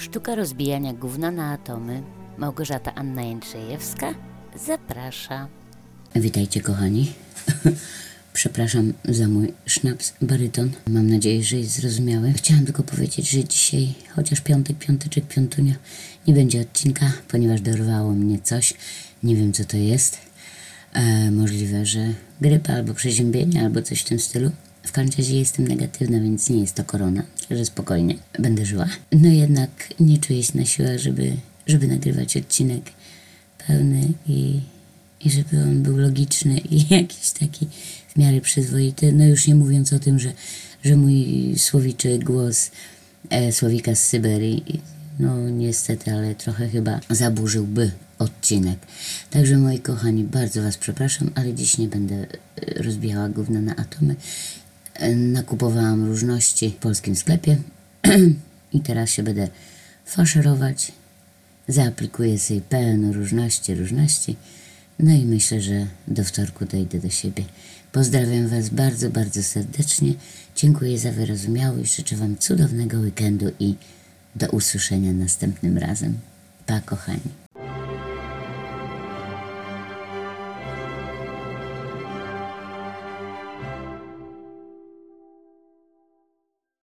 Sztuka rozbijania gówna na atomy. Małgorzata Anna Jędrzejewska zaprasza. Witajcie kochani. Przepraszam za mój sznaps baryton. Mam nadzieję, że jest zrozumiały. Chciałam tylko powiedzieć, że dzisiaj, chociaż piątek, piąteczek, piątunia, nie będzie odcinka, ponieważ dorwało mnie coś. Nie wiem, co to jest. E, możliwe, że grypa albo przeziębienie, albo coś w tym stylu. W każdym razie jestem negatywna, więc nie jest to korona, że spokojnie będę żyła. No jednak nie czuję się na siłach, żeby, żeby nagrywać odcinek pełny i, i żeby on był logiczny i jakiś taki w miarę przyzwoity. No już nie mówiąc o tym, że, że mój słowiczy głos e, słowika z Syberii, no niestety, ale trochę chyba zaburzyłby odcinek. Także moi kochani, bardzo Was przepraszam, ale dziś nie będę e, rozbijała gówna na atomy. Nakupowałam różności w polskim sklepie i teraz się będę faszerować zaaplikuję sobie pełno różności, różności. No i myślę, że do wtorku dojdę do siebie. Pozdrawiam Was bardzo, bardzo serdecznie. Dziękuję za wyrozumiałość. Życzę Wam cudownego weekendu i do usłyszenia następnym razem. Pa, kochani.